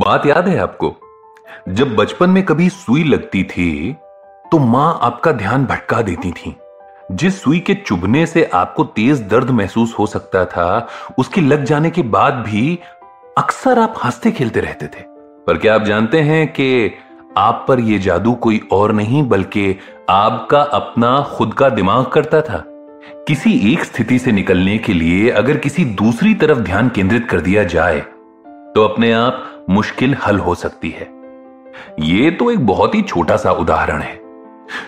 बात याद है आपको? जब बचपन में कभी सुई लगती थी तो माँ आपका ध्यान भटका देती थी। जिस सुई के चुभने से आपको तेज दर्द महसूस हो सकता था, उसकी लग जाने के बाद भी अक्सर आप हँसते खेलते रहते थे। पर क्या आप जानते हैं कि आप पर यह जादू कोई और नहीं, बल्कि आपका अपना खुद का दिमाग करता था। किसी एक स्थिति से निकलने के लिए अगर किसी दूसरी तरफ़ ध्यान केंद्रित कर दिया जाए तो अपने आप मुश्किल हल हो सकती है। यह तो एक बहुत ही छोटा सा उदाहरण है।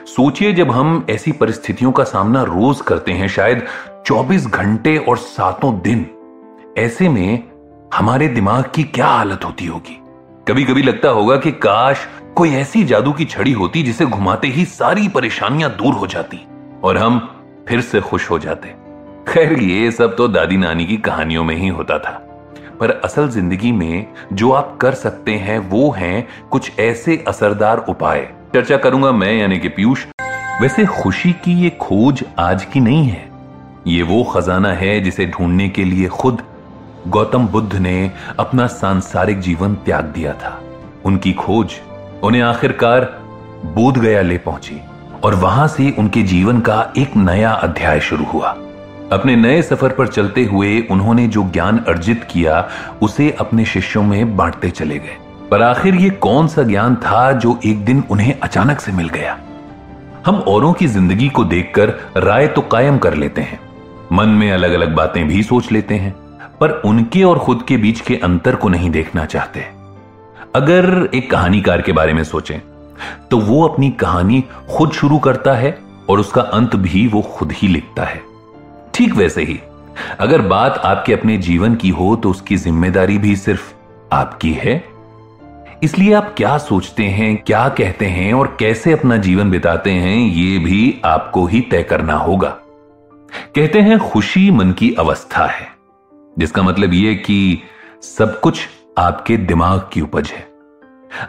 सोचिए जब हम ऐसी परिस्थितियों का सामना रोज करते हैं, शायद 24 घंटे और सातों दिन, ऐसे में हमारे दिमाग की क्या हालत होती होगी? कभी कभी लगता होगा कि काश कोई ऐसी जादू की छड़ी होती जिसे घुमाते ही सारी परेशानियाँ दूर हो जाती और हम फिर से खुश हो जाते। खैर, ये सब तो दादी नानी की कहानियों में ही होता था। पर असल ज़िंदगी में जो आप कर सकते हैं, वो हैं कुछ ऐसे असरदार उपाय। चर्चा करूँगा मैं, यानी कि पीयूष। वैसे खुशी की ये खोज आज की नहीं है। ये वो खजाना है जिसे ढूँढने के लिए खुद गौतम बुद्ध ने अपना सांसारिक जीवन त्याग दिया था। उनकी खोज उन्हें आखिरकार बोध गया ले पहुँची और वहाँ से उनके जीवन का एक नया अध्याय शुरू हुआ। अपने नए सफ़र पर चलते हुए उन्होंने जो ज्ञान अर्जित किया, उसे अपने शिष्यों में बांटते चले गए। पर आखिर ये कौन सा ज्ञान था जो एक दिन उन्हें अचानक से मिल गया? हम औरों की ज़िंदगी को देखकर राय तो कायम कर लेते हैं। मन में अलग अलग बातें भी सोच लेते हैं, पर उनके और खुद के बीच के अंतर को नहीं देखना चाहते। अगर एक कहानीकार के बारे में सोचें तो वो अपनी कहानी खुद शुरू करता है और उसका अंत भी वो खुद ही लिखता है। ठीक वैसे ही। अगर बात आपके अपने जीवन की हो तो उसकी ज़िम्मेदारी भी सिर्फ़ आपकी है। इसलिए आप क्या सोचते हैं, क्या कहते हैं और कैसे अपना जीवन बिताते हैं, ये भी आपको ही तय करना होगा। कहते हैं, खुशी मन की अवस्था है, जिसका मतलब यह कि सब कुछ आपके दिमाग की उपज है।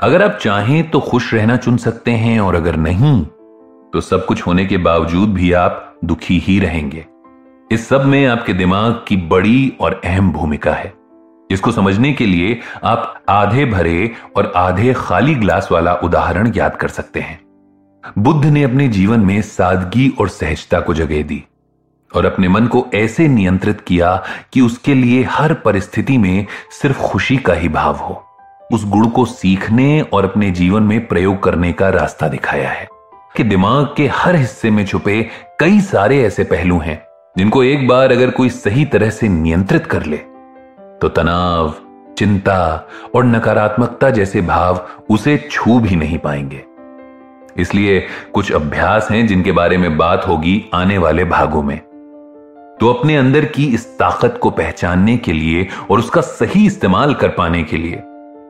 अगर आप चाहें तो खुश रहना चुन सकते हैं, और अगर नहीं तो सब कुछ होने के बावजूद भी आप दुखी ही रहेंगे। इस सब में आपके दिमाग की बड़ी और अहम भूमिका है। इसको समझने के लिए आप आधे भरे और आधे खाली ग्लास वाला उदाहरण याद कर सकते हैं। बुद्ध ने अपने जीवन में सादगी और सहजता को जगह दी और अपने मन को ऐसे नियंत्रित किया कि उसके लिए हर परिस्थिति में सिर्फ़ खुशी का ही भाव हो। उस गुण को सीखने और अपने जीवन में प्रयोग करने का रास्ता दिखाया है कि दिमाग के हर हिस्से में छुपे कई सारे ऐसे पहलू हैं जिनको एक बार अगर कोई सही तरह से नियंत्रित कर ले तो तनाव, चिंता और नकारात्मकता जैसे भाव उसे छू भी नहीं पाएँगे। इसलिए कुछ अभ्यास हैं जिनके बारे में बात होगी आने वाले भागों में। तो अपने अंदर की इस ताकत को पहचानने के लिए और उसका सही इस्तेमाल कर पाने के लिए,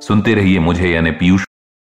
सुनते रहिए मुझे यानी पीयूष